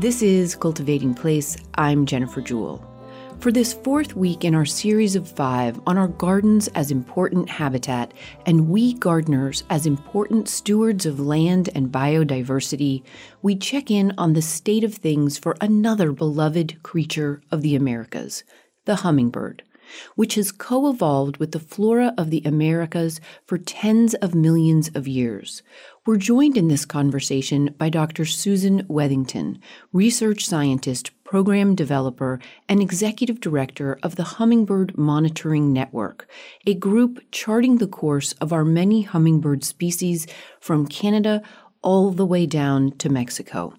This is Cultivating Place. I'm Jennifer Jewell. For this fourth week in our series of five on our gardens as important habitat and we gardeners as important stewards of land and biodiversity, we check in on the state of things for another beloved creature of the Americas, the hummingbird which has co evolved with the flora of the Americas for tens of millions of years. We're joined in this conversation by Dr. Susan Wethington, research scientist, program developer, and executive director of the Hummingbird Monitoring Network, a group charting the course of our many hummingbird species from Canada all the way down to Mexico.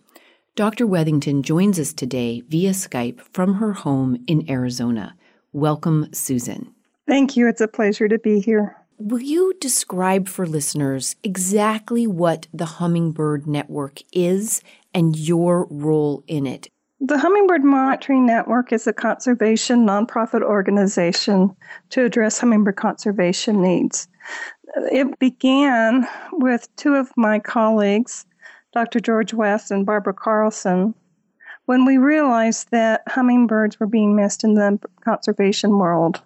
Dr. Wethington joins us today via Skype from her home in Arizona. Welcome, Susan. Thank you. It's a pleasure to be here. Will you describe for listeners exactly what the Hummingbird Network is and your role in it? The Hummingbird Monitoring Network is a conservation nonprofit organization to address hummingbird conservation needs. It began with two of my colleagues, Dr. George West and Barbara Carlson, when we realized that hummingbirds were being missed in the conservation world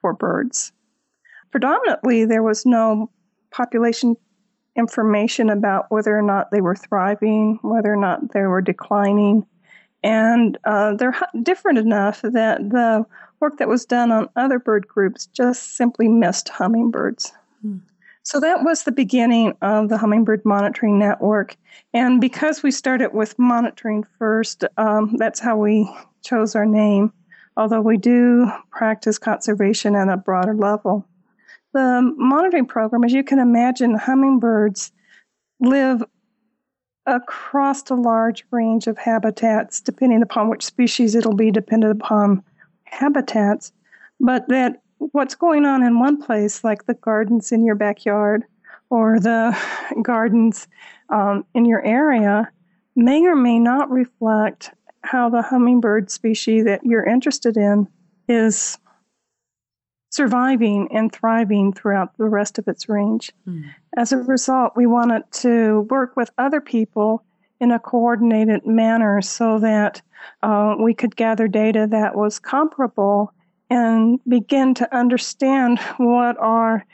for birds. Predominantly, there was no population information about whether or not they were thriving, whether or not they were declining. And uh, they're different enough that the work that was done on other bird groups just simply missed hummingbirds. Hmm. So that was the beginning of the Hummingbird Monitoring Network. And because we started with monitoring first, um, that's how we chose our name, although we do practice conservation at a broader level. The monitoring program, as you can imagine, hummingbirds live across a large range of habitats, depending upon which species it'll be dependent upon habitats. But that what's going on in one place, like the gardens in your backyard or the gardens um, in your area, may or may not reflect how the hummingbird species that you're interested in is surviving and thriving throughout the rest of its range. Mm. As a result, we wanted to work with other people in a coordinated manner so that uh, we could gather data that was comparable and begin to understand what are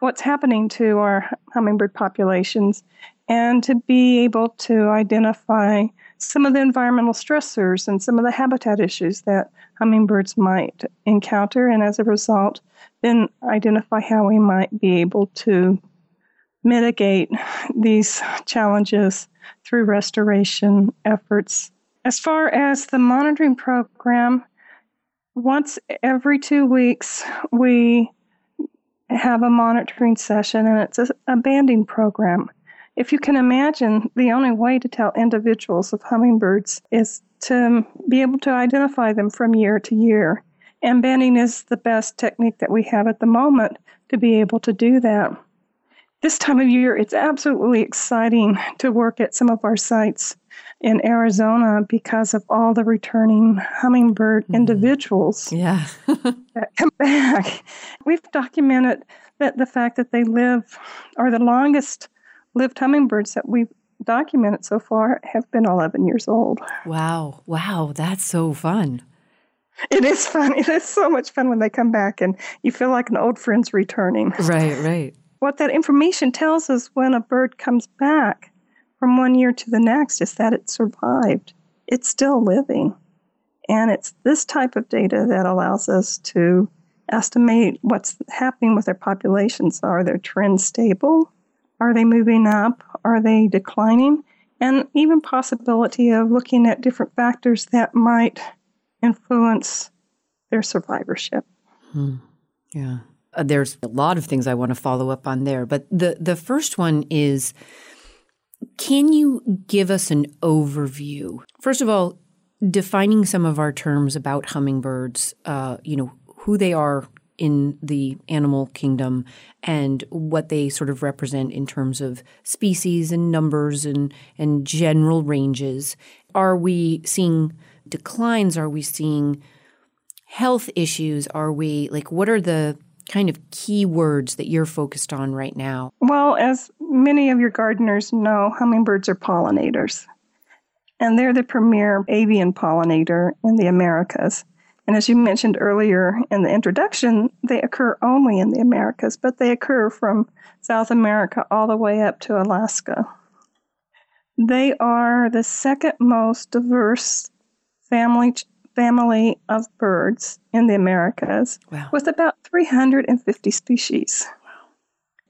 what's happening to our hummingbird populations and to be able to identify some of the environmental stressors and some of the habitat issues that hummingbirds might encounter and as a result then identify how we might be able to mitigate these challenges through restoration efforts. As far as the monitoring program once every two weeks, we have a monitoring session, and it's a, a banding program. If you can imagine, the only way to tell individuals of hummingbirds is to be able to identify them from year to year. And banding is the best technique that we have at the moment to be able to do that. This time of year, it's absolutely exciting to work at some of our sites in Arizona because of all the returning hummingbird mm. individuals yeah. that come back. We've documented that the fact that they live are the longest lived hummingbirds that we've documented so far have been 11 years old. Wow. Wow. That's so fun. It is fun. It is so much fun when they come back and you feel like an old friend's returning. Right, right. What that information tells us when a bird comes back from one year to the next is that it survived. It's still living. And it's this type of data that allows us to estimate what's happening with their populations. Are their trends stable? Are they moving up? Are they declining? And even possibility of looking at different factors that might influence their survivorship. Hmm. Yeah. Uh, there's a lot of things I want to follow up on there, but the the first one is can you give us an overview? First of all, defining some of our terms about hummingbirds, uh, you know, who they are in the animal kingdom and what they sort of represent in terms of species and numbers and, and general ranges. Are we seeing declines? Are we seeing health issues? Are we like, what are the kind of key words that you're focused on right now? Well, as many of your gardeners know, hummingbirds are pollinators. and they're the premier avian pollinator in the Americas. And as you mentioned earlier in the introduction, they occur only in the Americas, but they occur from South America all the way up to Alaska. They are the second most diverse family family of birds in the Americas, wow. with about 350 species.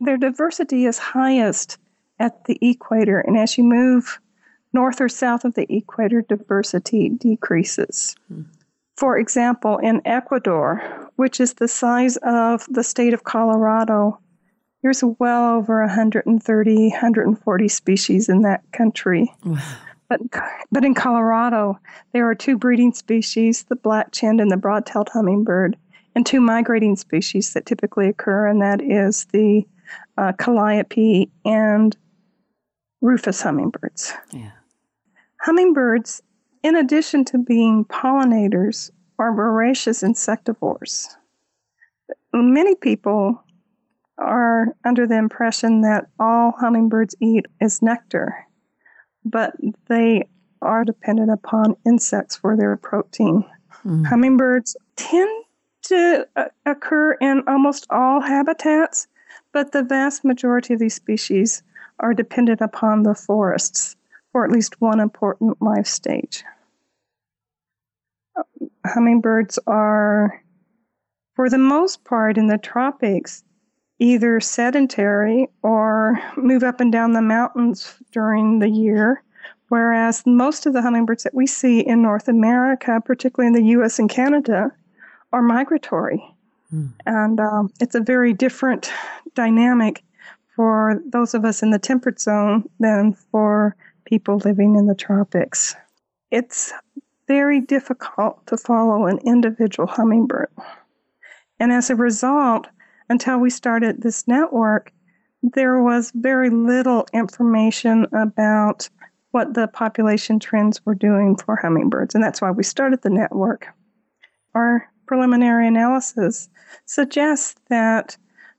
Their diversity is highest at the equator, and as you move north or south of the equator, diversity decreases. Hmm. For example, in Ecuador, which is the size of the state of Colorado, there's well over 130, 140 species in that country. Wow. But, but in Colorado, there are two breeding species, the black-chinned and the broad-tailed hummingbird, and two migrating species that typically occur, and that is the uh, calliope and rufous hummingbirds. Yeah. Hummingbirds in addition to being pollinators, are voracious insectivores. Many people are under the impression that all hummingbirds eat is nectar, but they are dependent upon insects for their protein. Mm. Hummingbirds tend to uh, occur in almost all habitats, but the vast majority of these species are dependent upon the forests for at least one important life stage. Hummingbirds are, for the most part, in the tropics, either sedentary or move up and down the mountains during the year, whereas most of the hummingbirds that we see in North America, particularly in the US and Canada, are migratory. Mm. And um, it's a very different dynamic for those of us in the temperate zone than for people living in the tropics. It's very difficult to follow an individual hummingbird. And as a result, until we started this network, there was very little information about what the population trends were doing for hummingbirds. And that's why we started the network. Our preliminary analysis suggests that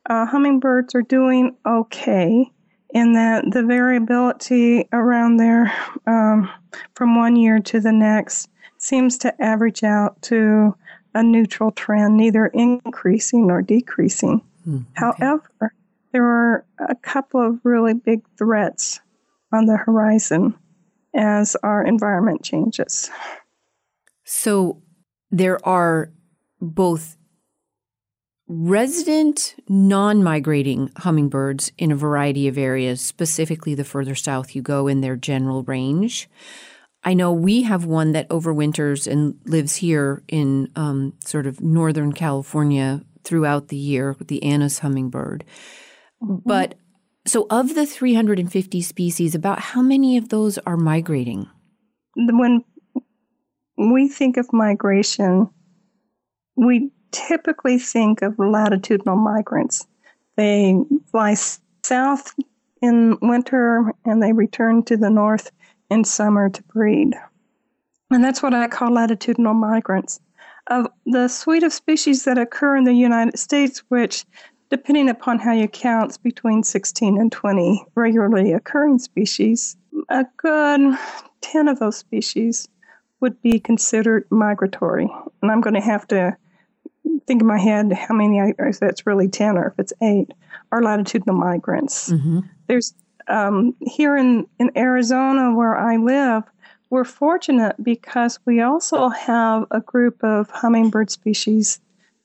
uh, hummingbirds are doing okay in that the variability around there um, from one year to the next seems to average out to a neutral trend, neither increasing nor decreasing. Mm, okay. However, there are a couple of really big threats on the horizon as our environment changes. So there are both resident non migrating hummingbirds in a variety of areas, specifically the further south you go in their general range. I know we have one that overwinters and lives here in um, sort of Northern California throughout the year, the Anna's hummingbird. Mm-hmm. But so, of the 350 species, about how many of those are migrating? When we think of migration, we typically think of latitudinal migrants. They fly south in winter and they return to the north in summer to breed. And that's what I call latitudinal migrants. Of the suite of species that occur in the United States, which, depending upon how you count, between 16 and 20 regularly occurring species, a good 10 of those species would be considered migratory. And I'm going to have to think in my head how many, I, if that's really 10 or if it's 8, are latitudinal migrants. Mm-hmm. There's um, here in, in Arizona, where I live, we're fortunate because we also have a group of hummingbird species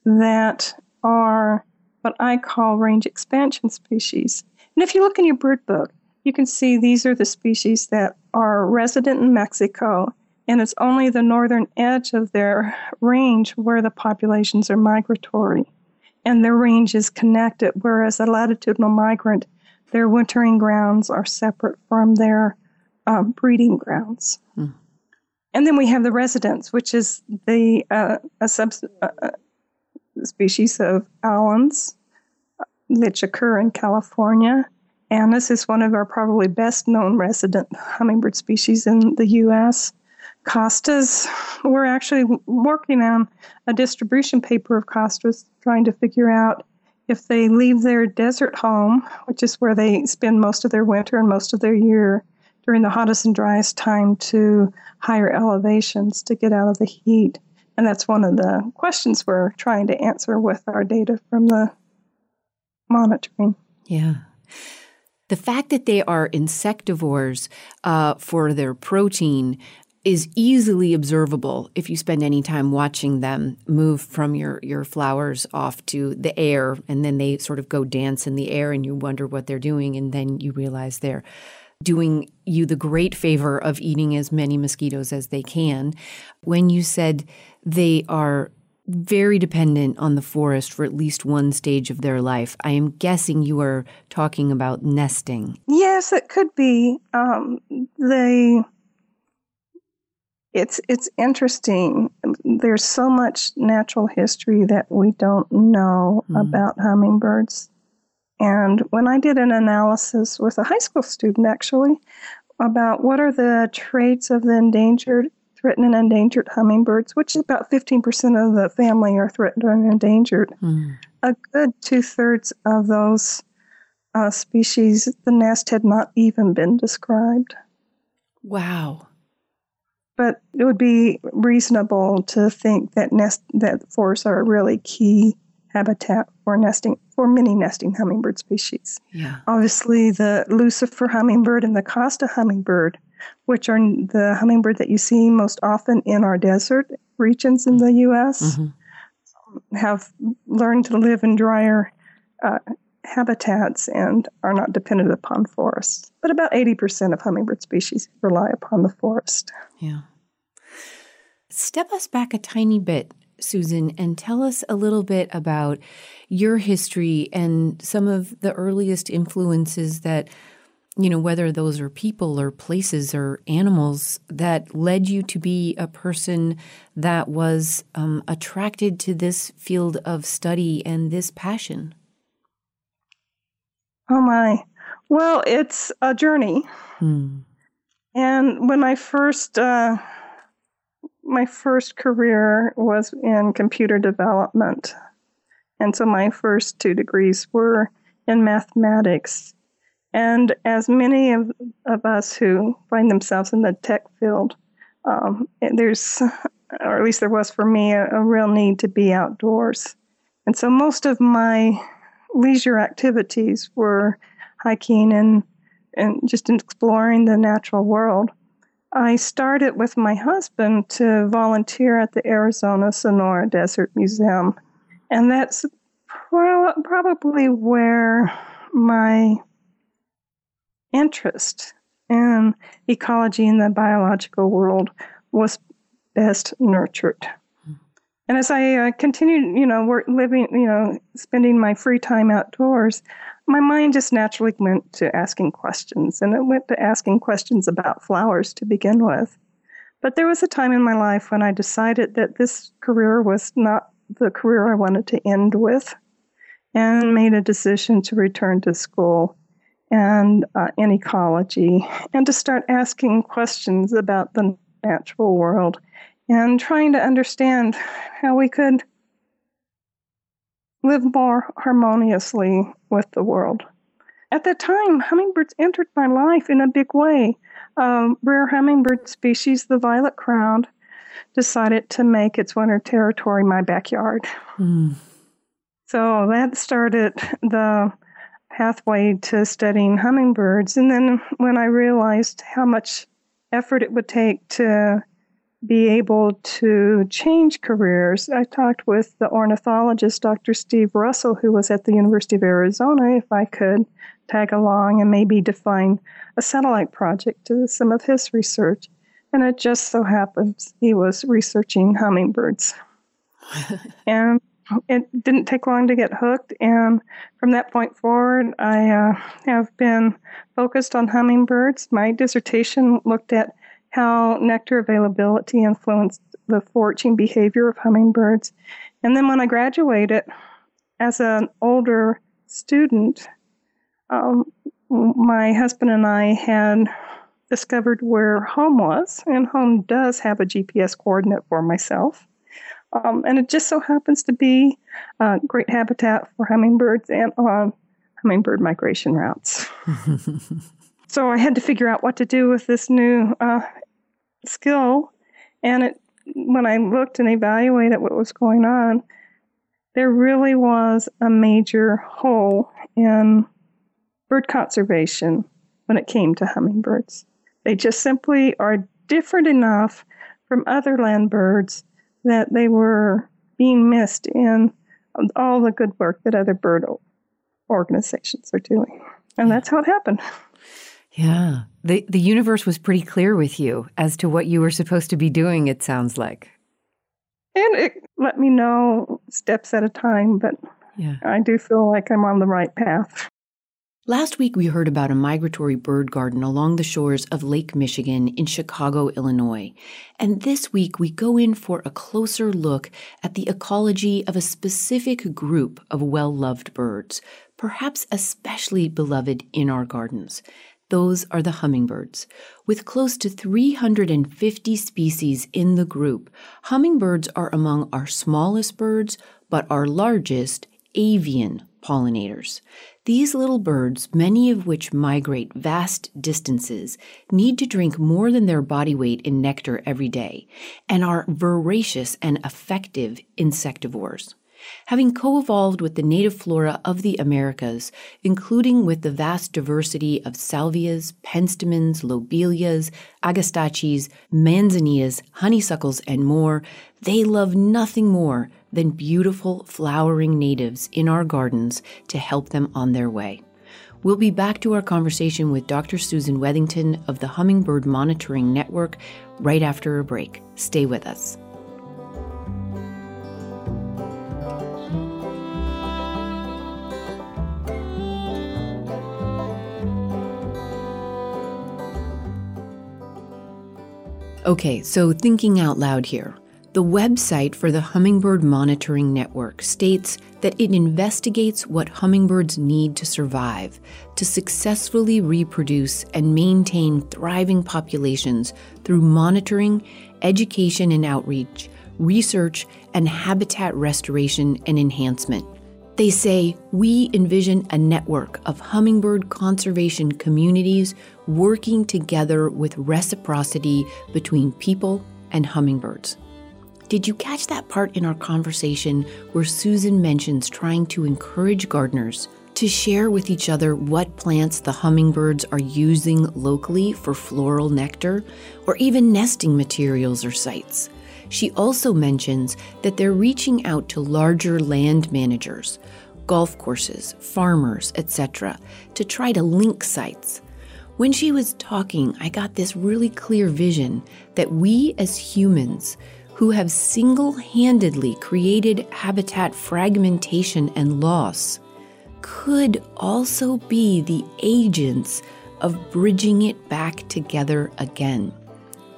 that are what I call range expansion species. And if you look in your bird book, you can see these are the species that are resident in Mexico, and it's only the northern edge of their range where the populations are migratory. And their range is connected, whereas a latitudinal migrant their wintering grounds are separate from their uh, breeding grounds. Hmm. And then we have the residents, which is the uh, a sub uh, uh species of Allen's, which occur in California. Anna's is one of our probably best known resident hummingbird species in the U.S. Costas, we're actually working on a distribution paper of Costas, trying to figure out if they leave their desert home, which is where they spend most of their winter and most of their year, during the hottest and driest time to higher elevations to get out of the heat. And that's one of the questions we're trying to answer with our data from the monitoring. Yeah. The fact that they are insectivores uh, for their protein is easily observable if you spend any time watching them move from your, your flowers off to the air and then they sort of go dance in the air and you wonder what they're doing and then you realize they're doing you the great favor of eating as many mosquitoes as they can. When you said they are very dependent on the forest for at least one stage of their life. I am guessing you are talking about nesting. Yes, it could be. Um, they. It's it's interesting. There's so much natural history that we don't know mm. about hummingbirds. And when I did an analysis with a high school student, actually, about what are the traits of the endangered threatened and endangered hummingbirds, which is about 15% of the family are threatened and endangered. Mm. A good two thirds of those uh, species, the nest had not even been described. Wow. But it would be reasonable to think that nest that forests are a really key habitat for nesting for many nesting hummingbird species. Yeah. Obviously, the Lucifer hummingbird and the Costa hummingbird which are the hummingbird that you see most often in our desert regions in the U.S., mm-hmm. have learned to live in drier uh, habitats and are not dependent upon forests. But about 80% of hummingbird species rely upon the forest. Yeah. Step us back a tiny bit, Susan, and tell us a little bit about your history and some of the earliest influences that you know, whether those are people or places or animals that led you to be a person that was um, attracted to this field of study and this passion? Oh, my. Well, it's a journey. Hmm. And when I first, uh, my first career was in computer development. And so my first two degrees were in mathematics and as many of, of us who find themselves in the tech field, um, there's, or at least there was for me, a, a real need to be outdoors. And so most of my leisure activities were hiking and, and just exploring the natural world. I started with my husband to volunteer at the Arizona Sonora Desert Museum. And that's pro- probably where my interest in ecology and the biological world was best nurtured. And as I uh, continued, you know, work, living, you know, spending my free time outdoors, my mind just naturally went to asking questions, and it went to asking questions about flowers to begin with. But there was a time in my life when I decided that this career was not the career I wanted to end with, and made a decision to return to school and uh, in ecology, and to start asking questions about the natural world and trying to understand how we could live more harmoniously with the world. At that time, hummingbirds entered my life in a big way. Um, rare hummingbird species, the violet crowned, decided to make its winter territory my backyard. Mm. So that started the pathway to studying hummingbirds. And then when I realized how much effort it would take to be able to change careers, I talked with the ornithologist, Dr. Steve Russell, who was at the University of Arizona, if I could tag along and maybe define a satellite project to some of his research. And it just so happens he was researching hummingbirds. and it didn't take long to get hooked, and from that point forward, I uh, have been focused on hummingbirds. My dissertation looked at how nectar availability influenced the foraging behavior of hummingbirds. And then when I graduated as an older student, um, my husband and I had discovered where home was, and home does have a GPS coordinate for myself. Um, and it just so happens to be a great habitat for hummingbirds and on hummingbird migration routes. So I had to figure out what to do with this new uh, skill. And it, when I looked and evaluated what was going on, there really was a major hole in bird conservation when it came to hummingbirds. They just simply are different enough from other land birds that they were being missed in all the good work that other bird organizations are doing. And that's how it happened. Yeah. The the universe was pretty clear with you as to what you were supposed to be doing, it sounds like. And it let me know steps at a time, but yeah. I do feel like I'm on the right path. Last week, we heard about a migratory bird garden along the shores of Lake Michigan in Chicago, Illinois. And this week, we go in for a closer look at the ecology of a specific group of well loved birds, perhaps especially beloved in our gardens. Those are the hummingbirds. With close to 350 species in the group, hummingbirds are among our smallest birds, but our largest avian pollinators. These little birds, many of which migrate vast distances, need to drink more than their body weight in nectar every day and are voracious and effective insectivores. Having co evolved with the native flora of the Americas, including with the vast diversity of salvias, penstemons, lobelias, agastaches, manzanitas, honeysuckles, and more, they love nothing more than beautiful flowering natives in our gardens to help them on their way. We'll be back to our conversation with Dr. Susan Wethington of the Hummingbird Monitoring Network right after a break. Stay with us. Okay, so thinking out loud here. The website for the Hummingbird Monitoring Network states that it investigates what hummingbirds need to survive, to successfully reproduce and maintain thriving populations through monitoring, education and outreach, research, and habitat restoration and enhancement. They say, We envision a network of hummingbird conservation communities working together with reciprocity between people and hummingbirds. Did you catch that part in our conversation where Susan mentions trying to encourage gardeners to share with each other what plants the hummingbirds are using locally for floral nectar or even nesting materials or sites? She also mentions that they're reaching out to larger land managers, golf courses, farmers, etc., to try to link sites. When she was talking, I got this really clear vision that we as humans who have single handedly created habitat fragmentation and loss could also be the agents of bridging it back together again.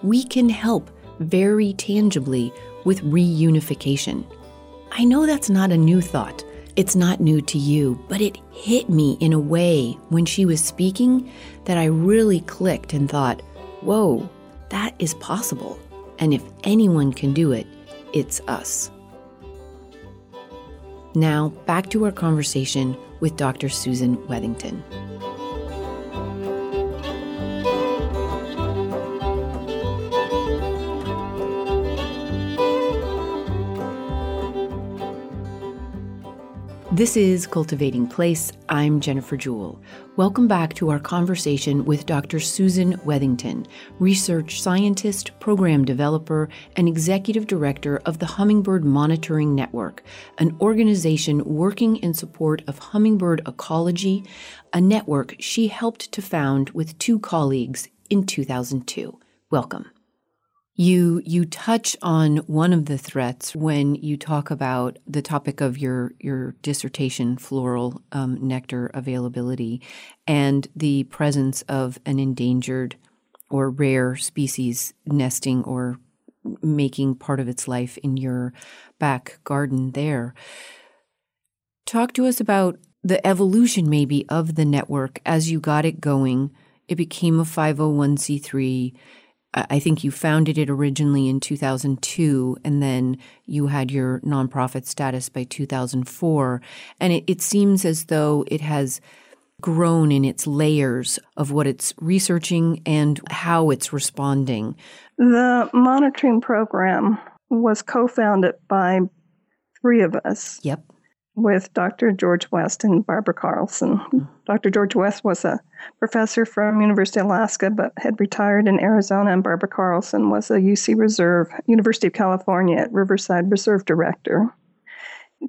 We can help very tangibly with reunification. I know that's not a new thought. It's not new to you, but it hit me in a way when she was speaking that I really clicked and thought, whoa, that is possible. And if anyone can do it, it's us. Now, back to our conversation with Dr. Susan Wethington. This is Cultivating Place. I'm Jennifer Jewell. Welcome back to our conversation with Dr. Susan Wethington, research scientist, program developer, and executive director of the Hummingbird Monitoring Network, an organization working in support of hummingbird ecology, a network she helped to found with two colleagues in 2002. Welcome. You you touch on one of the threats when you talk about the topic of your your dissertation, floral um, nectar availability, and the presence of an endangered or rare species nesting or making part of its life in your back garden there. Talk to us about the evolution, maybe, of the network as you got it going. It became a 501c3 I think you founded it originally in 2002, and then you had your nonprofit status by 2004. And it, it seems as though it has grown in its layers of what it's researching and how it's responding. The monitoring program was co founded by three of us. Yep. With Dr. George West and Barbara Carlson. Dr. George West was a professor from University of Alaska, but had retired in Arizona, and Barbara Carlson was a UC Reserve, University of California at Riverside Reserve Director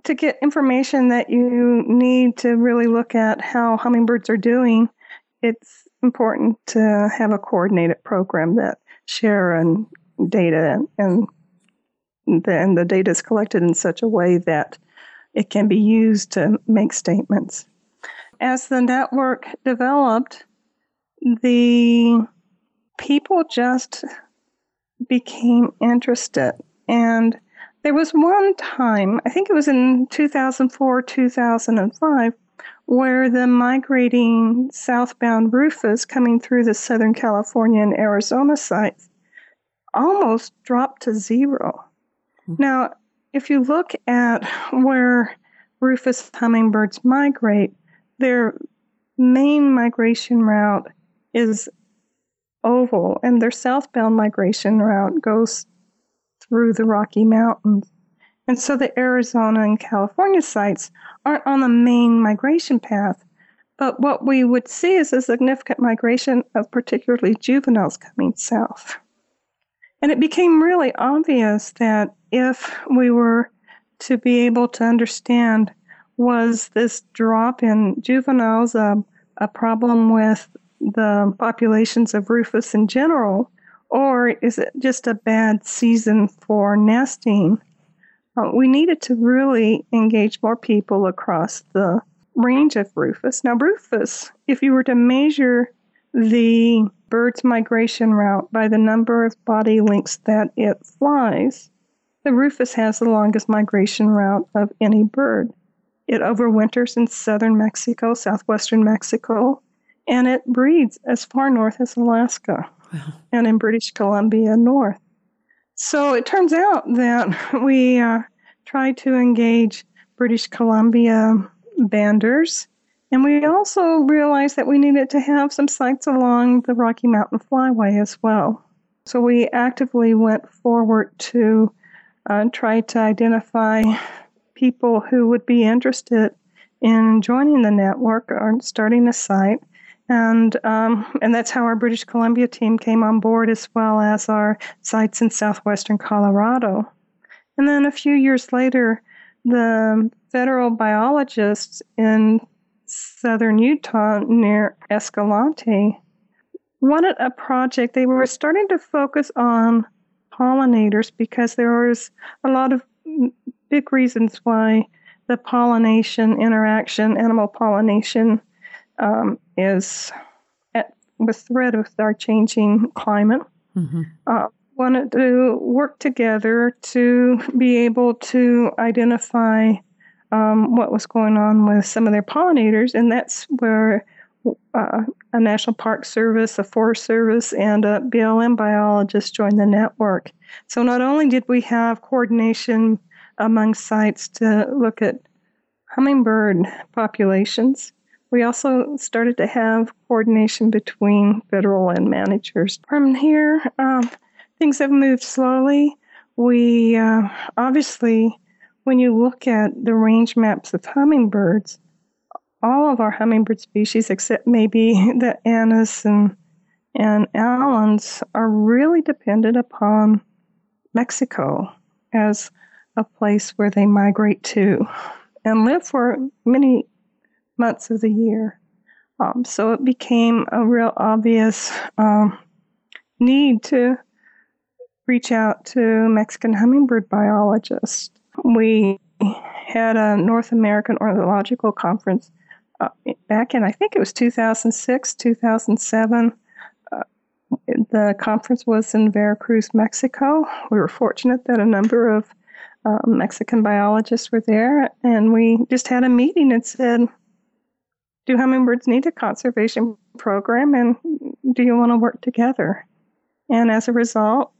to get information that you need to really look at how hummingbirds are doing, it's important to have a coordinated program that share and data and then the data is collected in such a way that it can be used to make statements. As the network developed, the people just became interested and there was one time, I think it was in 2004, 2005, where the migrating southbound rufous coming through the Southern California and Arizona sites almost dropped to 0 mm-hmm. Now, if you look at where rufous hummingbirds migrate, their main migration route is oval, and their southbound migration route goes through the Rocky Mountains. And so the Arizona and California sites aren't on the main migration path. But what we would see is a significant migration of particularly juveniles coming south. And it became really obvious that if we were to be able to understand was this drop in juveniles a, problem with the populations of rufous in general, or is it just a bad season for nesting? Uh, we needed to really engage more people across the range of rufous. Now, rufous, if you were to measure the bird's migration route by the number of body lengths that it flies, the rufous has the longest migration route of any bird. It overwinters in southern Mexico, southwestern Mexico, and it breeds as far north as Alaska and in British Columbia North. So it turns out that we uh, tried to engage British Columbia banders, and we also realized that we needed to have some sites along the Rocky Mountain Flyway as well. So we actively went forward to uh, try to identify people who would be interested in joining the network or starting a site and um, and that's how our British Columbia team came on board, as well as our sites in southwestern Colorado. And then a few years later, the federal biologists in southern Utah near Escalante wanted a project. They were starting to focus on pollinators because there was a lot of big reasons why the pollination interaction, animal pollination, um, is at, the threat of our changing climate. Mm-hmm. Uh, wanted to work together to be able to identify um, what was going on with some of their pollinators, and that's where uh, a National Park Service, a Forest Service, and a BLM biologist joined the network. So not only did we have coordination among sites to look at hummingbird populations, we also started to have coordination between federal land managers. From here, um, things have moved slowly. We uh, obviously, when you look at the range maps of hummingbirds, all of our hummingbird species, except maybe the Annas and and Allens, are really dependent upon Mexico as a place where they migrate to and live for many months of the year. Um, so it became a real obvious um, need to reach out to Mexican hummingbird biologists. We had a North American Ornithological Conference uh, back in, I think it was 2006, 2007. Uh, the conference was in Veracruz, Mexico. We were fortunate that a number of uh, Mexican biologists were there, and we just had a meeting and said, do hummingbirds need a conservation program and do you want to work together? And as a result,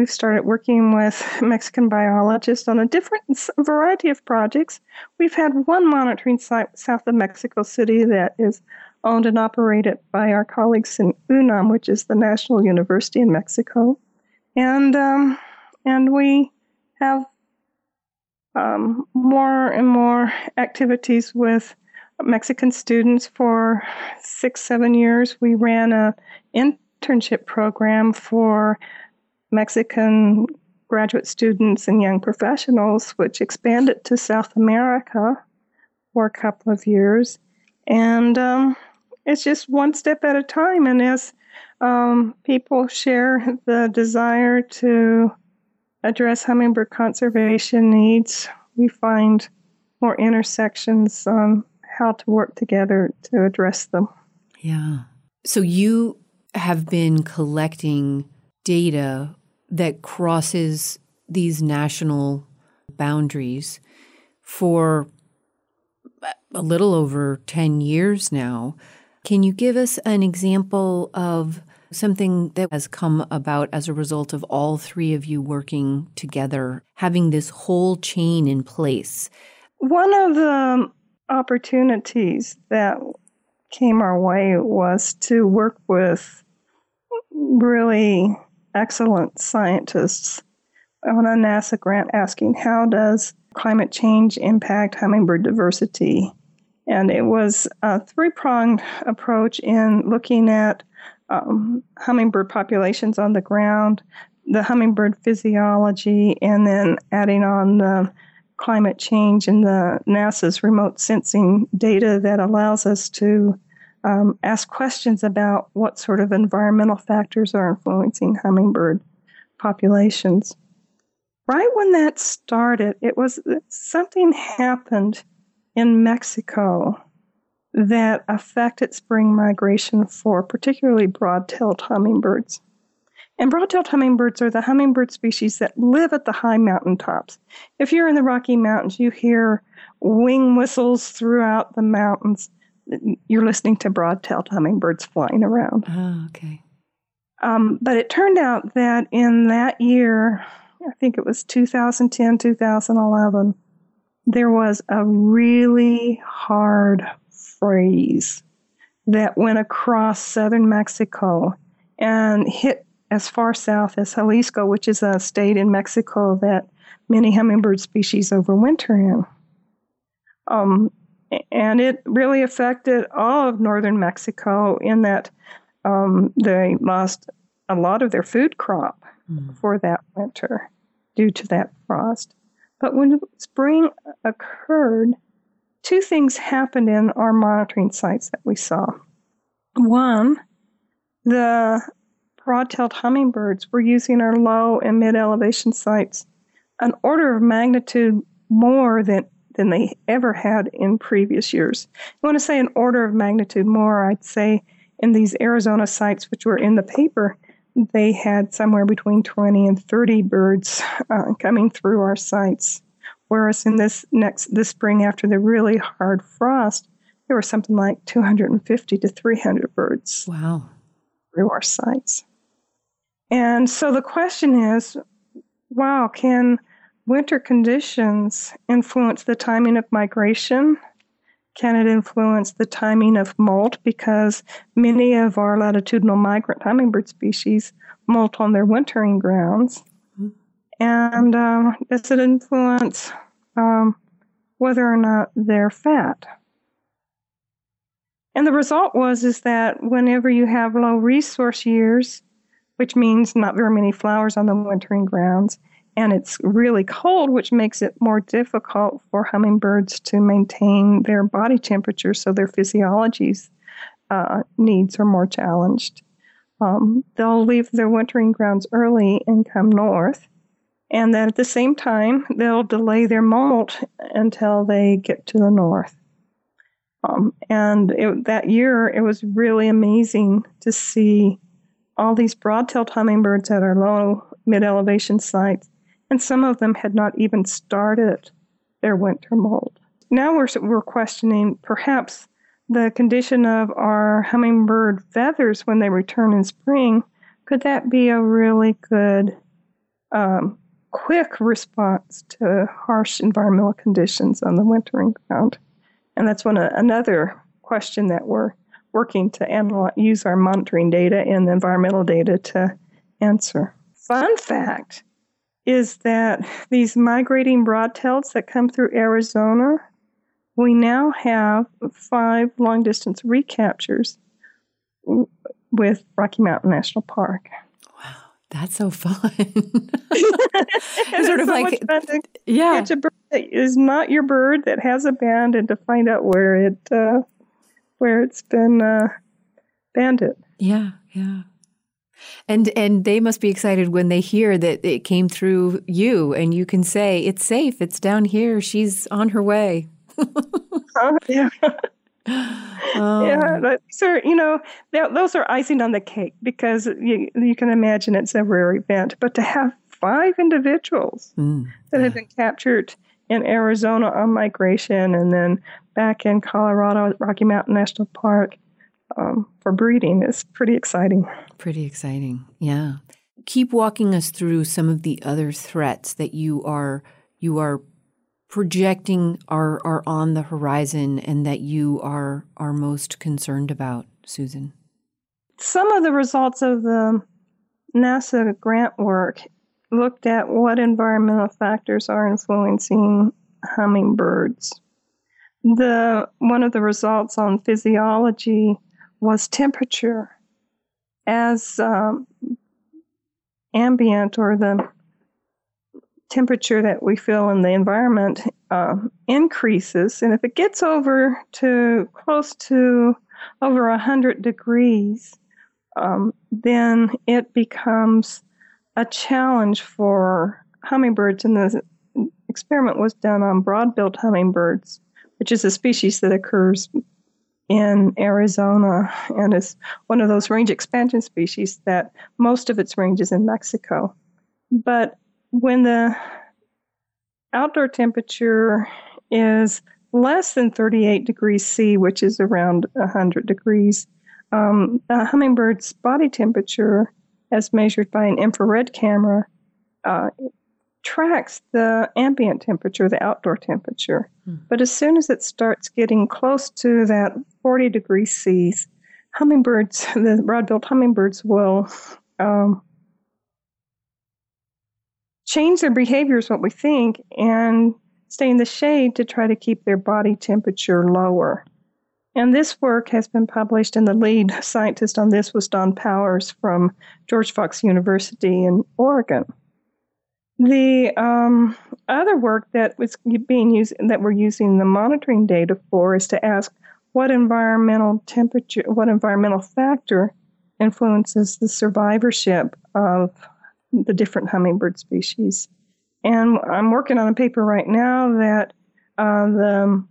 we've started working with Mexican biologists on a different variety of projects. We've had one monitoring site south of Mexico City that is owned and operated by our colleagues in UNAM, which is the National University in Mexico, and um, and we have um, more and more activities with Mexican students for six, seven years. We ran an internship program for Mexican graduate students and young professionals, which expanded to South America for a couple of years. And um, it's just one step at a time. And as um, people share the desire to address hummingbird conservation needs, we find more intersections on how to work together to address them. Yeah. So you have been collecting data that crosses these national boundaries for a little over 10 years now. Can you give us an example of something that has come about as a result of all three of you working together, having this whole chain in place? One of the opportunities that came our way was to work with really excellent scientists on a NASA grant asking how does climate change impact hummingbird diversity? And it was a three pronged approach in looking at um, hummingbird populations on the ground, the hummingbird physiology, and then adding on the climate change and the NASA's remote sensing data that allows us to um, ask questions about what sort of environmental factors are influencing hummingbird populations. Right when that started, it was something happened in Mexico that affected spring migration for particularly broad-tailed hummingbirds. And broad-tailed hummingbirds are the hummingbird species that live at the high mountain tops. If you're in the Rocky Mountains, you hear wing whistles throughout the mountains you're listening to broad-tailed hummingbirds flying around. Oh, okay. Um, but it turned out that in that year, I think it was 2010, 2011, there was a really hard freeze that went across southern Mexico and hit as far south as Jalisco, which is a state in Mexico that many hummingbird species overwinter in. Um, and it really affected all of northern Mexico in that um, they lost a lot of their food crop mm. for that winter due to that frost. But when spring occurred, two things happened in our monitoring sites that we saw. One, the broad-tailed hummingbirds were using our low and mid elevation sites an order of magnitude more than than they ever had in previous years. I want to say an order of magnitude more. I'd say in these Arizona sites, which were in the paper, they had somewhere between 20 and 30 birds uh, coming through our sites. Whereas in this next this spring, after the really hard frost, there were something like 250 to 300 birds. Wow. Through our sites. And so the question is, wow, can winter conditions influence the timing of migration? Can it influence the timing of molt? Because many of our latitudinal migrant hummingbird species molt on their wintering grounds. Mm-hmm. And um, does it influence um, whether or not they're fat? And the result was is that whenever you have low resource years, which means not very many flowers on the wintering grounds, and it's really cold, which makes it more difficult for hummingbirds to maintain their body temperature, so their physiology's uh, needs are more challenged. Um, they'll leave their wintering grounds early and come north, and then at the same time, they'll delay their molt until they get to the north. Um, and it, that year, it was really amazing to see all these broad-tailed hummingbirds at our low mid-elevation sites and some of them had not even started their winter molt. Now we're, we're questioning perhaps the condition of our hummingbird feathers when they return in spring. Could that be a really good um, quick response to harsh environmental conditions on the wintering ground. And that's one another question that we're working to analyze, use our monitoring data and the environmental data to answer. Fun fact is that these migrating broadtails that come through Arizona, we now have five long distance recaptures with Rocky Mountain National Park. Wow, that's so fun. it's sort of so like, yeah. Catch a bird that is not your bird that has a band and to find out where it uh, where it's been uh, banded. Yeah, yeah. And and they must be excited when they hear that it came through you and you can say it's safe, it's down here, she's on her way. uh, yeah. Oh. Yeah, these are you know those are icing on the cake because you you can imagine it's a rare event, but to have five individuals mm, that yeah. have been captured in Arizona on migration and then back in Colorado, Rocky Mountain National Park um, for breeding is pretty exciting. Pretty exciting, yeah. Keep walking us through some of the other threats that you are you are projecting are are on the horizon and that you are are most concerned about, Susan. Some of the results of the NASA grant work looked at what environmental factors are influencing hummingbirds. The one of the results on physiology was temperature. As um, ambient or the temperature that we feel in the environment uh, increases, and if it gets over to close to over 100 degrees, um, then it becomes a challenge for hummingbirds. And the experiment was done on broad-billed hummingbirds, which is a species that occurs in Arizona and is one of those range expansion species that most of its range is in Mexico. But when the outdoor temperature is less than 38 degrees C, which is around 100 degrees, um, hummingbird's body temperature, as measured by an infrared camera, uh, tracks the ambient temperature, the outdoor temperature. Hmm. But as soon as it starts getting close to that 40 degrees C, hummingbirds, the broad-billed hummingbirds, will um, change their behavior, is what we think, and stay in the shade to try to keep their body temperature lower. And this work has been published, and the lead scientist on this was Don Powers from George Fox University in Oregon. The um, other work that was being used that we're using the monitoring data for is to ask what environmental temperature, what environmental factor influences the survivorship of the different hummingbird species. And I'm working on a paper right now that uh, the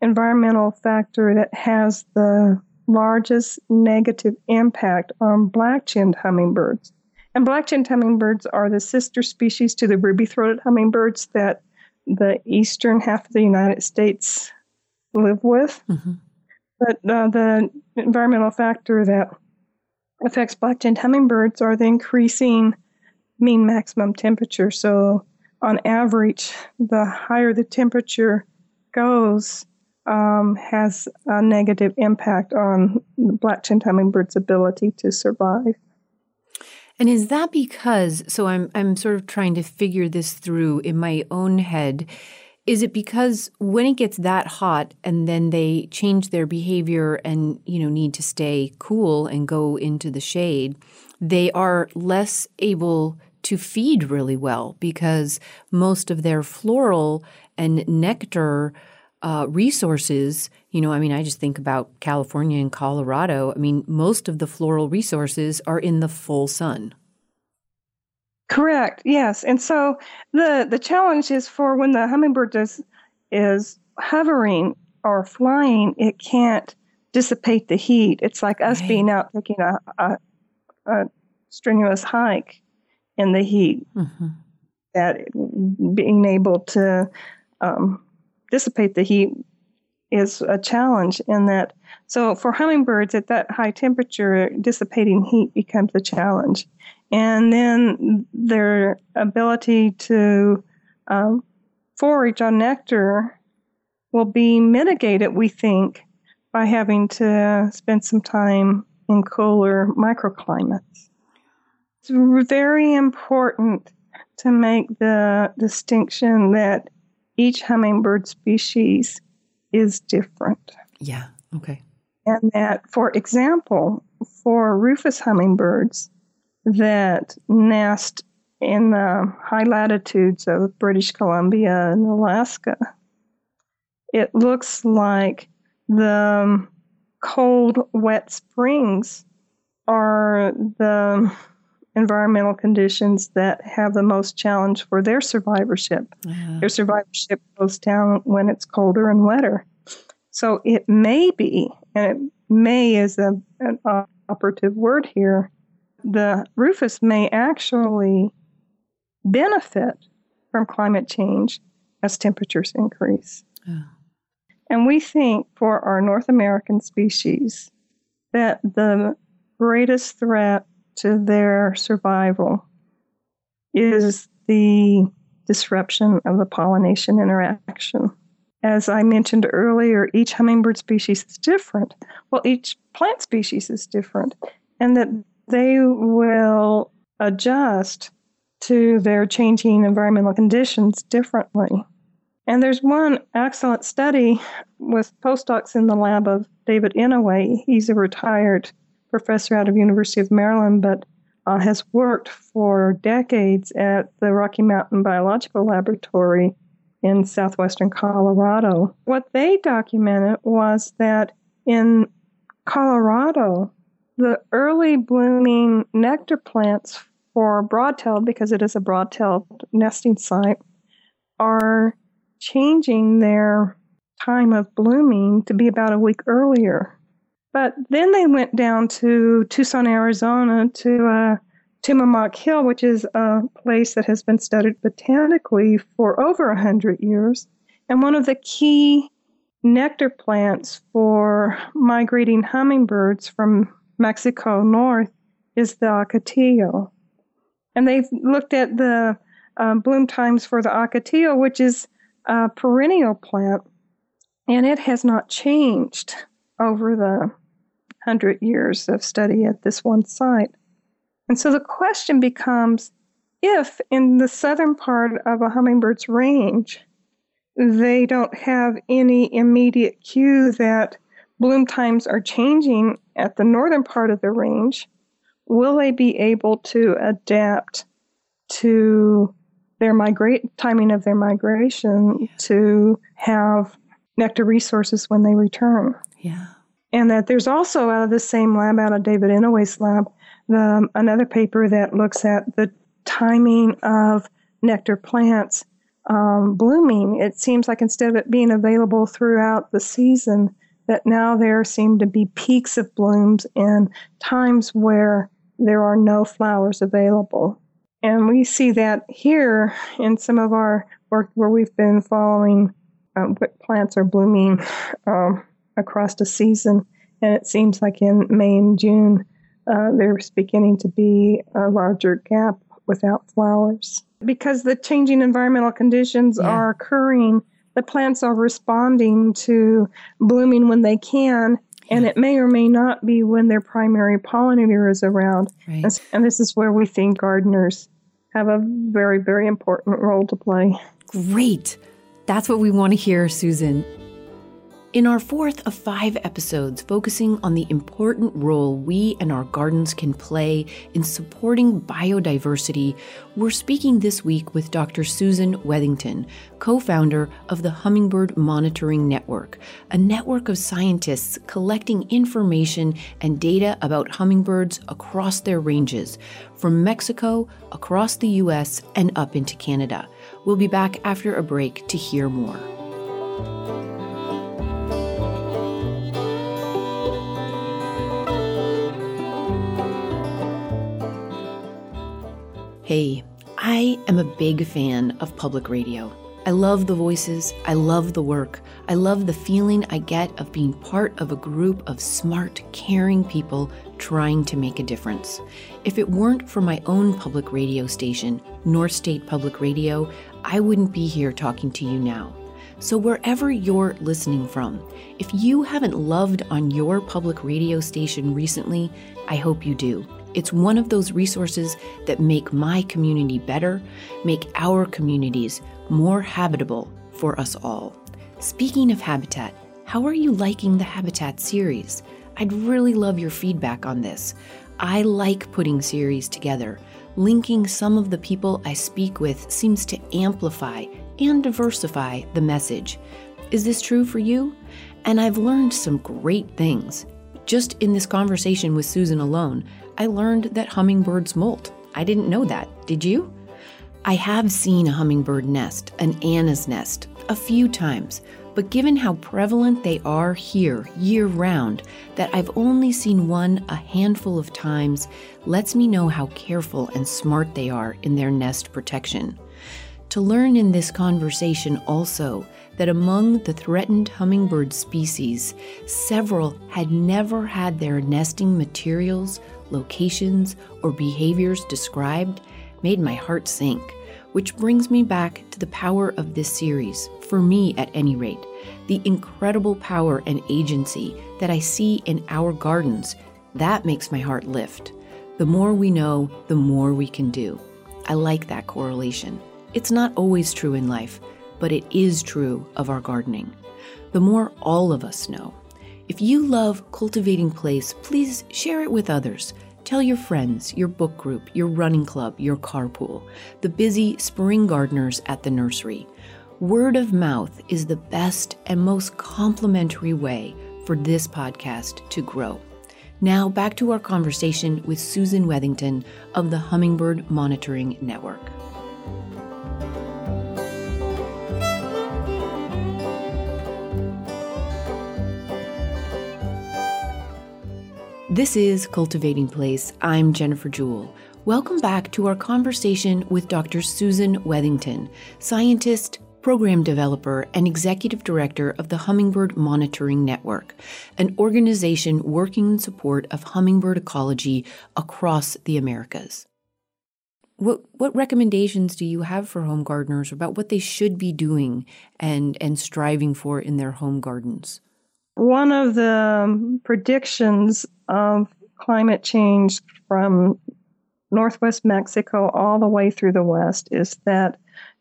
environmental factor that has the largest negative impact on black-chinned hummingbirds and black-chinned hummingbirds are the sister species to the ruby-throated hummingbirds that the eastern half of the United States live with. Mm-hmm. But uh, the environmental factor that affects black-chinned hummingbirds are the increasing mean maximum temperature. So, on average, the higher the temperature goes, um, has a negative impact on the black-chinned hummingbird's ability to survive. And is that because so I'm I'm sort of trying to figure this through in my own head. Is it because when it gets that hot and then they change their behavior and you know need to stay cool and go into the shade, they are less able to feed really well because most of their floral and nectar uh, resources, you know, I mean, I just think about California and Colorado. I mean, most of the floral resources are in the full sun. Correct. Yes, and so the the challenge is for when the hummingbird does is hovering or flying, it can't dissipate the heat. It's like us right. being out taking a, a, a, strenuous hike in the heat. Mm-hmm. That being able to um, dissipate the heat is a challenge in that. So for hummingbirds at that high temperature, dissipating heat becomes a challenge. And then their ability to um, forage on nectar will be mitigated, we think, by having to spend some time in cooler microclimates. It's very important to make the distinction that each hummingbird species is different. Yeah, okay. And that, for example, for rufous hummingbirds that nest in the high latitudes of British Columbia and Alaska, it looks like the cold, wet springs are the environmental conditions that have the most challenge for their survivorship. Uh-huh. Their survivorship goes down when it's colder and wetter. So it may be, and it may is a, an operative word here, the rufous may actually benefit from climate change as temperatures increase. Oh. And we think for our North American species that the greatest threat to their survival is the disruption of the pollination interaction. As I mentioned earlier, each hummingbird species is different. Well, each plant species is different, and that they will adjust to their changing environmental conditions differently. And there's one excellent study with postdocs in the lab of David Inouye. He's a retired professor out of University of Maryland, but uh, has worked for decades at the Rocky Mountain Biological Laboratory in southwestern Colorado. What they documented was that in Colorado, the early blooming nectar plants for broadtail, because it is a broadtail nesting site, are changing their time of blooming to be about a week earlier. But then they went down to Tucson, Arizona to uh, Hill, which is a place that has been studied botanically for over a 100 years. And one of the key nectar plants for migrating hummingbirds from Mexico north is the ocotillo. And they've looked at the uh, bloom times for the ocotillo, which is a perennial plant, and it has not changed over the 100 years of study at this one site. And so the question becomes if in the southern part of a hummingbird's range, they don't have any immediate cue that bloom times are changing at the northern part of the range, will they be able to adapt to their migrate timing of their migration to have nectar resources when they return? Yeah. And that there's also out of the same lab, out of David Inouye's lab, the, another paper that looks at the timing of nectar plants um, blooming. It seems like instead of it being available throughout the season, that now there seem to be peaks of blooms and times where there are no flowers available. And we see that here in some of our work where we've been following um, what plants are blooming um, across the season. And it seems like in May and June, uh, there's beginning to be a larger gap without flowers. Because the changing environmental conditions yeah. are occurring, the plants are responding to blooming when they can, and it may or may not be when their primary pollinator is around. Right. And, and this is where we think gardeners have a very, very important role to play. Great. That's what we want to hear, Susan. In our fourth of five episodes focusing on the important role we and our gardens can play in supporting biodiversity, we're speaking this week with Dr. Susan Wethington, co founder of the Hummingbird Monitoring Network, a network of scientists collecting information and data about hummingbirds across their ranges, from Mexico, across the U.S., and up into Canada. We'll be back after a break to hear more. Hey, I am a big fan of public radio. I love the voices, I love the work, I love the feeling I get of being part of a group of smart, caring people trying to make a difference. If it weren't for my own public radio station, North State Public Radio, I wouldn't be here talking to you now. So, wherever you're listening from, if you haven't loved on your public radio station recently, I hope you do. It's one of those resources that make my community better, make our communities more habitable for us all. Speaking of habitat, how are you liking the Habitat series? I'd really love your feedback on this. I like putting series together. Linking some of the people I speak with seems to amplify and diversify the message. Is this true for you? And I've learned some great things. Just in this conversation with Susan alone, I learned that hummingbirds molt. I didn't know that. Did you? I have seen a hummingbird nest, an Anna's nest, a few times, but given how prevalent they are here year round, that I've only seen one a handful of times lets me know how careful and smart they are in their nest protection to learn in this conversation also that among the threatened hummingbird species, several had never had their nesting materials, locations, or behaviors described made my heart sink, which brings me back to the power of this series, for me at any rate, the incredible power and agency that I see in our gardens. That makes my heart lift. The more we know, the more we can do. I like that correlation. It's not always true in life, but it is true of our gardening. The more all of us know. If you love cultivating place, please share it with others. Tell your friends, your book group, your running club, your carpool, the busy spring gardeners at the nursery. Word of mouth is the best and most complimentary way for this podcast to grow. Now, back to our conversation with Susan Wethington of the Hummingbird Monitoring Network. This is Cultivating Place. I'm Jennifer Jewell. Welcome back to our conversation with Dr. Susan Wethington, scientist, program developer, and executive director of the Hummingbird Monitoring Network, an organization working in support of hummingbird ecology across the Americas. What, what recommendations do you have for home gardeners about what they should be doing and, and striving for in their home gardens? One of the predictions of climate change from northwest Mexico all the way through the west is that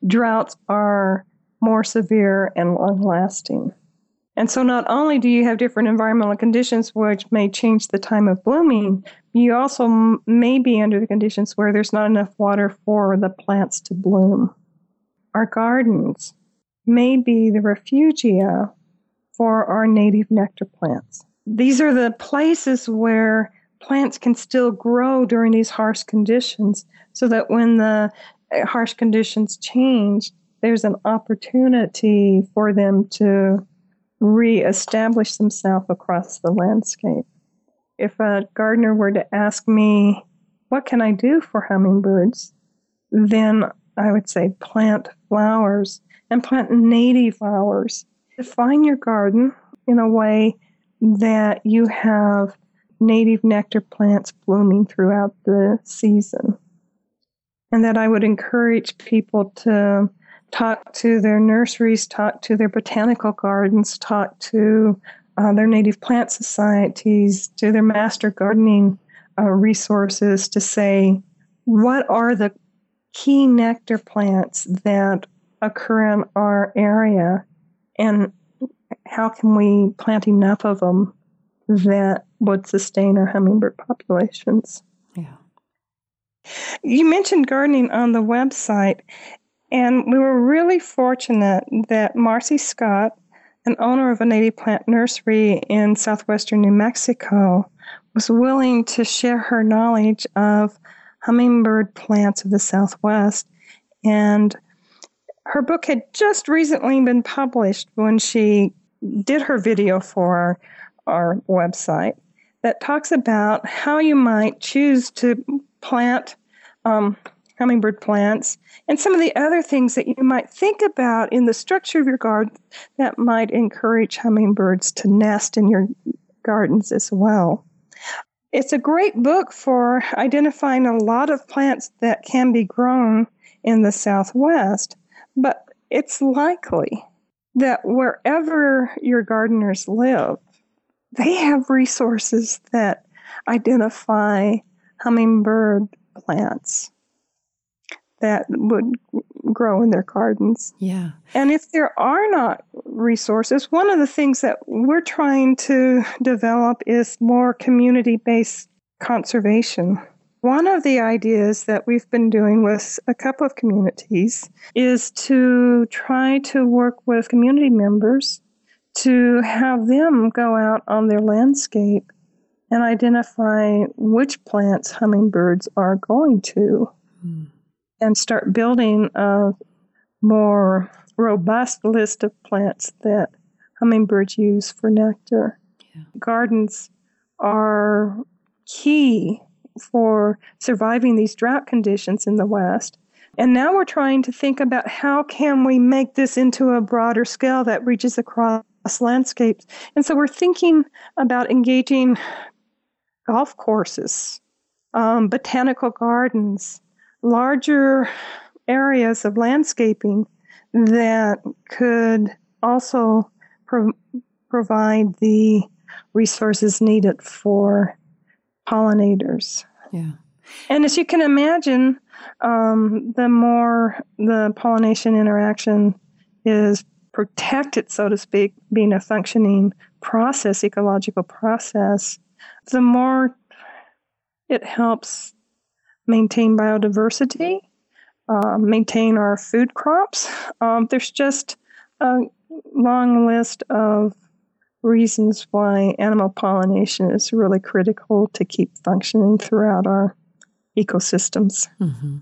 droughts are more severe and long lasting. And so, not only do you have different environmental conditions which may change the time of blooming, you also may be under the conditions where there's not enough water for the plants to bloom. Our gardens may be the refugia for our native nectar plants. These are the places where plants can still grow during these harsh conditions so that when the uh, harsh conditions change, there's an opportunity for them to reestablish themselves across the landscape. If a gardener were to ask me, What can I do for hummingbirds? then I would say plant flowers and plant native flowers define your garden in a way that you have native nectar plants blooming throughout the season. And that I would encourage people to talk to their nurseries, talk to their botanical gardens, talk to uh, their native plant societies, to their master gardening uh, resources to say, what are the key nectar plants that occur in our area and how can we plant enough of them that would sustain our hummingbird populations? Yeah. You mentioned gardening on the website, and we were really fortunate that Marcy Scott, an owner of a native plant nursery in southwestern New Mexico, was willing to share her knowledge of hummingbird plants of the Southwest. And her book had just recently been published when she did her video for our website that talks about how you might choose to plant um, hummingbird plants and some of the other things that you might think about in the structure of your garden that might encourage hummingbirds to nest in your gardens as well. it's a great book for identifying a lot of plants that can be grown in the Southwest, but it's likely that wherever your gardeners live, they have resources that identify hummingbird plants that would grow in their gardens. Yeah. And if there are not resources, one of the things that we're trying to develop is more community based conservation. One of the ideas that we've been doing with a couple of communities is to try to work with community members to have them go out on their landscape and identify which plants hummingbirds are going to. Mm and start building a more robust list of plants that hummingbirds use for nectar. Yeah. Gardens are key for surviving these drought conditions in the West. And now we're trying to think about how can we make this into a broader scale that reaches across landscapes. And so we're thinking about engaging golf courses, um, botanical gardens, larger areas of landscaping that could also pro- provide the resources needed for pollinators. Yeah. And as you can imagine, um, the more the pollination interaction is protected, so to speak, being a functioning process, ecological process, the more it helps maintain biodiversity, uh, maintain our food crops. Um, there's just a long list of reasons why animal pollination is really critical to keep functioning throughout our ecosystems. Mm-hmm.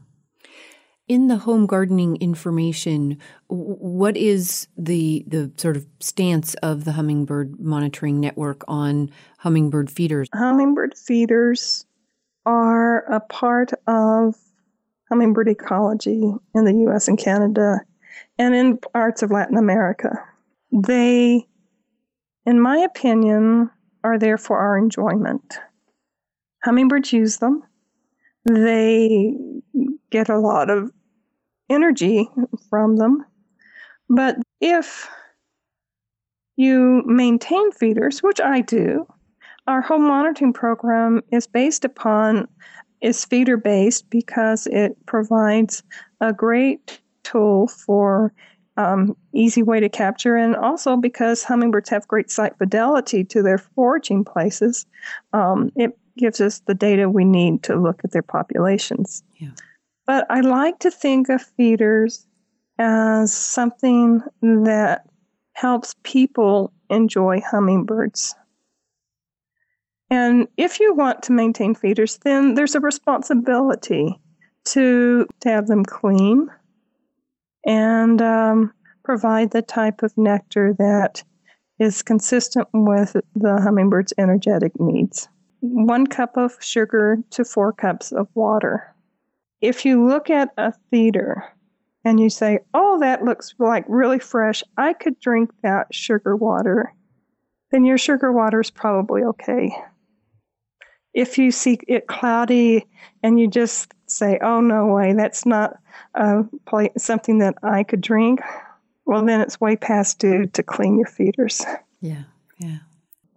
In the home gardening information, what is the the sort of stance of the Hummingbird Monitoring Network on hummingbird feeders? Hummingbird feeders are a part of hummingbird ecology in the US and Canada and in parts of Latin America. They, in my opinion, are there for our enjoyment. Hummingbirds use them. They get a lot of energy from them. But if you maintain feeders, which I do, our home monitoring program is based upon is feeder based because it provides a great tool for um, easy way to capture, and also because hummingbirds have great site fidelity to their foraging places, um, it gives us the data we need to look at their populations. Yeah. But I like to think of feeders as something that helps people enjoy hummingbirds. And if you want to maintain feeders, then there's a responsibility to, to have them clean and um, provide the type of nectar that is consistent with the hummingbird's energetic needs. One cup of sugar to four cups of water. If you look at a feeder and you say, oh, that looks like really fresh, I could drink that sugar water, then your sugar water is probably okay if you see it cloudy and you just say, "Oh no way, that's not something that I could drink," well, then it's way past due to clean your feeders. Yeah, yeah.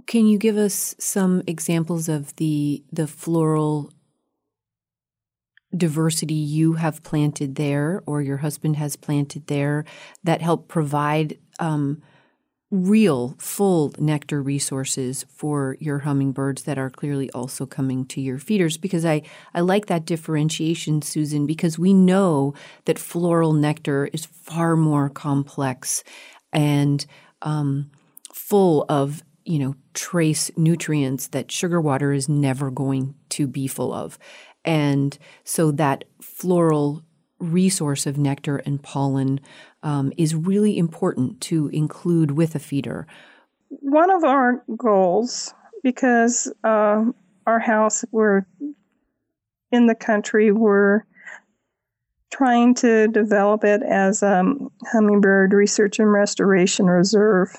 Can you give us some examples of the the floral diversity you have planted there, or your husband has planted there, that help provide um, real, full nectar resources for your hummingbirds that are clearly also coming to your feeders because I, I like that differentiation, Susan, because we know that floral nectar is far more complex and um, full of you know trace nutrients that sugar water is never going to be full of. And so that floral resource of nectar and pollen um, is really important to include with a feeder. One of our goals, because uh, our house, we're in the country, we're trying to develop it as a hummingbird research and restoration reserve.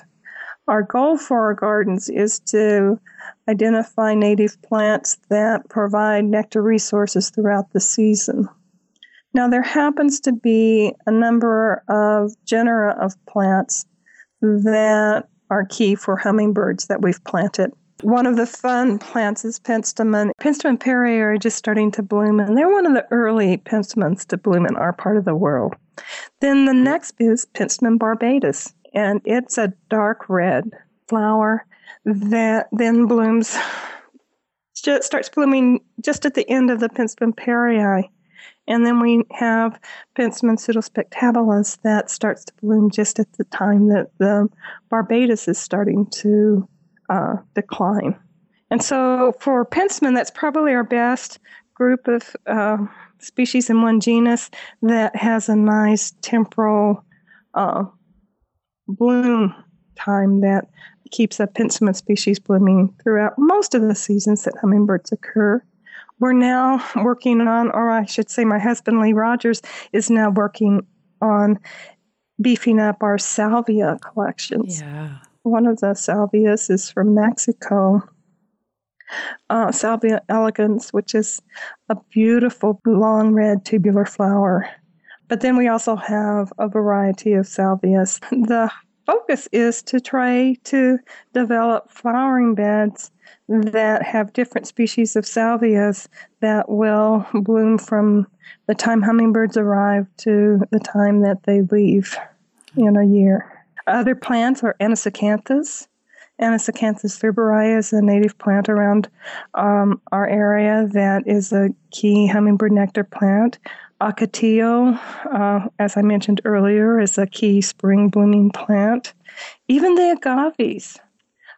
Our goal for our gardens is to identify native plants that provide nectar resources throughout the season. Now, there happens to be a number of genera of plants that are key for hummingbirds that we've planted. One of the fun plants is penstemon. Penstemon parryi are just starting to bloom, and they're one of the early penstemons to bloom in our part of the world. Then the next is Penstemon barbatus, and it's a dark red flower that then blooms, starts blooming just at the end of the Penstemon parryi. And then we have Penstemon pseudospectabilis that starts to bloom just at the time that the barbatus is starting to uh, decline. And so for Penstemon, that's probably our best group of uh, species in one genus that has a nice temporal uh, bloom time that keeps a Penstemon species blooming throughout most of the seasons that hummingbirds occur. We're now working on, or I should say, my husband Lee Rogers is now working on beefing up our salvia collections. Yeah. One of the salvias is from Mexico. Uh, Salvia elegans, which is a beautiful long red tubular flower. But then we also have a variety of salvias. The focus is to try to develop flowering beds that have different species of salvias that will bloom from the time hummingbirds arrive to the time that they leave in a year. Other plants are Anisacanthus. Anisacanthus thurberi is a native plant around um, our area that is a key hummingbird nectar plant. Ocotillo, uh, as I mentioned earlier, is a key spring blooming plant. Even the agaves,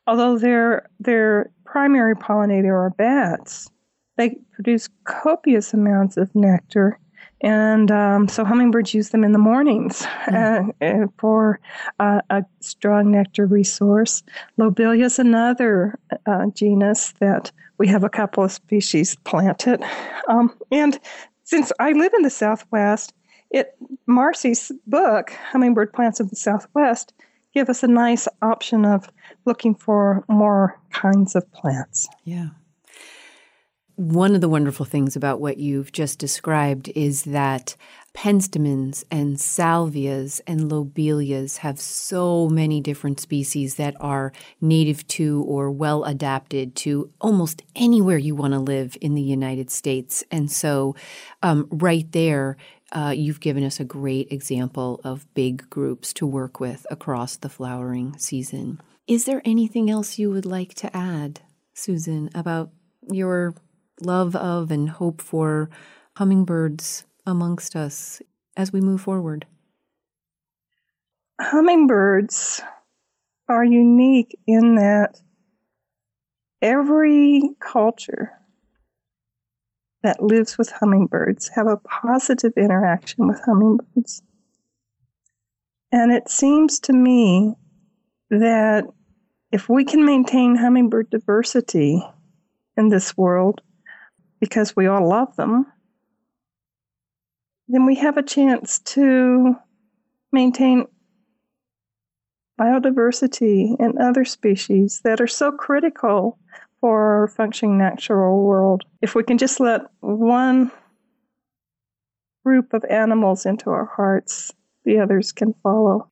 although their their primary pollinator are bats, they produce copious amounts of nectar and um, so hummingbirds use them in the mornings mm. uh, for uh, a strong nectar resource. Lobelia is another uh, genus that we have a couple of species planted. Um, and since I live in the Southwest, it Marcy's book, Hummingbird Plants of the Southwest, give us a nice option of looking for more kinds of plants. Yeah. One of the wonderful things about what you've just described is that penstemons and salvias and lobelias have so many different species that are native to or well adapted to almost anywhere you want to live in the United States. And so, um, right there, uh, you've given us a great example of big groups to work with across the flowering season. Is there anything else you would like to add, Susan, about your love of and hope for hummingbirds amongst us as we move forward? Hummingbirds are unique in that every culture that lives with hummingbirds have a positive interaction with hummingbirds. And it seems to me that if we can maintain hummingbird diversity in this world, because we all love them, then we have a chance to maintain biodiversity and other species that are so critical for our functioning natural world. If we can just let one group of animals into our hearts, the others can follow.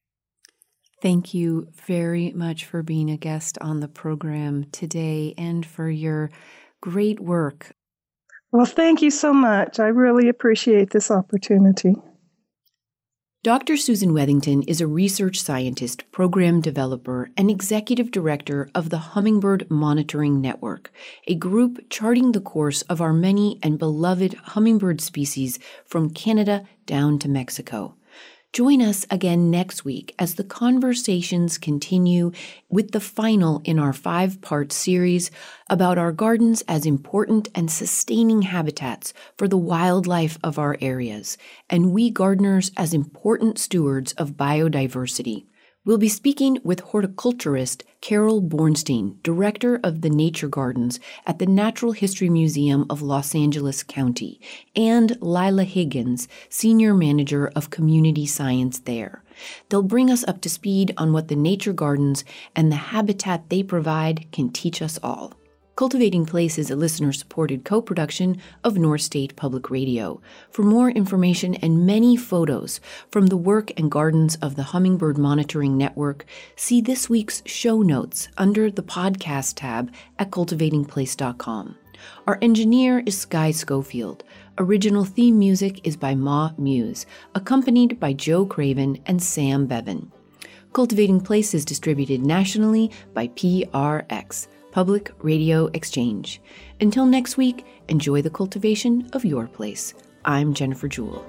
Thank you very much for being a guest on the program today and for your great work well, thank you so much. I really appreciate this opportunity. Dr. Susan Wethington is a research scientist, program developer, and executive director of the Hummingbird Monitoring Network, a group charting the course of our many and beloved hummingbird species from Canada down to Mexico. Join us again next week as the conversations continue with the final in our five part series about our gardens as important and sustaining habitats for the wildlife of our areas, and we gardeners as important stewards of biodiversity. We'll be speaking with horticulturist Carol Bornstein, director of the Nature Gardens at the Natural History Museum of Los Angeles County, and Lila Higgins, senior manager of community science there. They'll bring us up to speed on what the nature gardens and the habitat they provide can teach us all. Cultivating Place is a listener supported co production of North State Public Radio. For more information and many photos from the work and gardens of the Hummingbird Monitoring Network, see this week's show notes under the podcast tab at cultivatingplace.com. Our engineer is Sky Schofield. Original theme music is by MaMuse, accompanied by Joe Craven and Sam Bevan. Cultivating Place is distributed nationally by PRX. Public Radio Exchange. Until next week, enjoy the cultivation of your place. I'm Jennifer Jewell.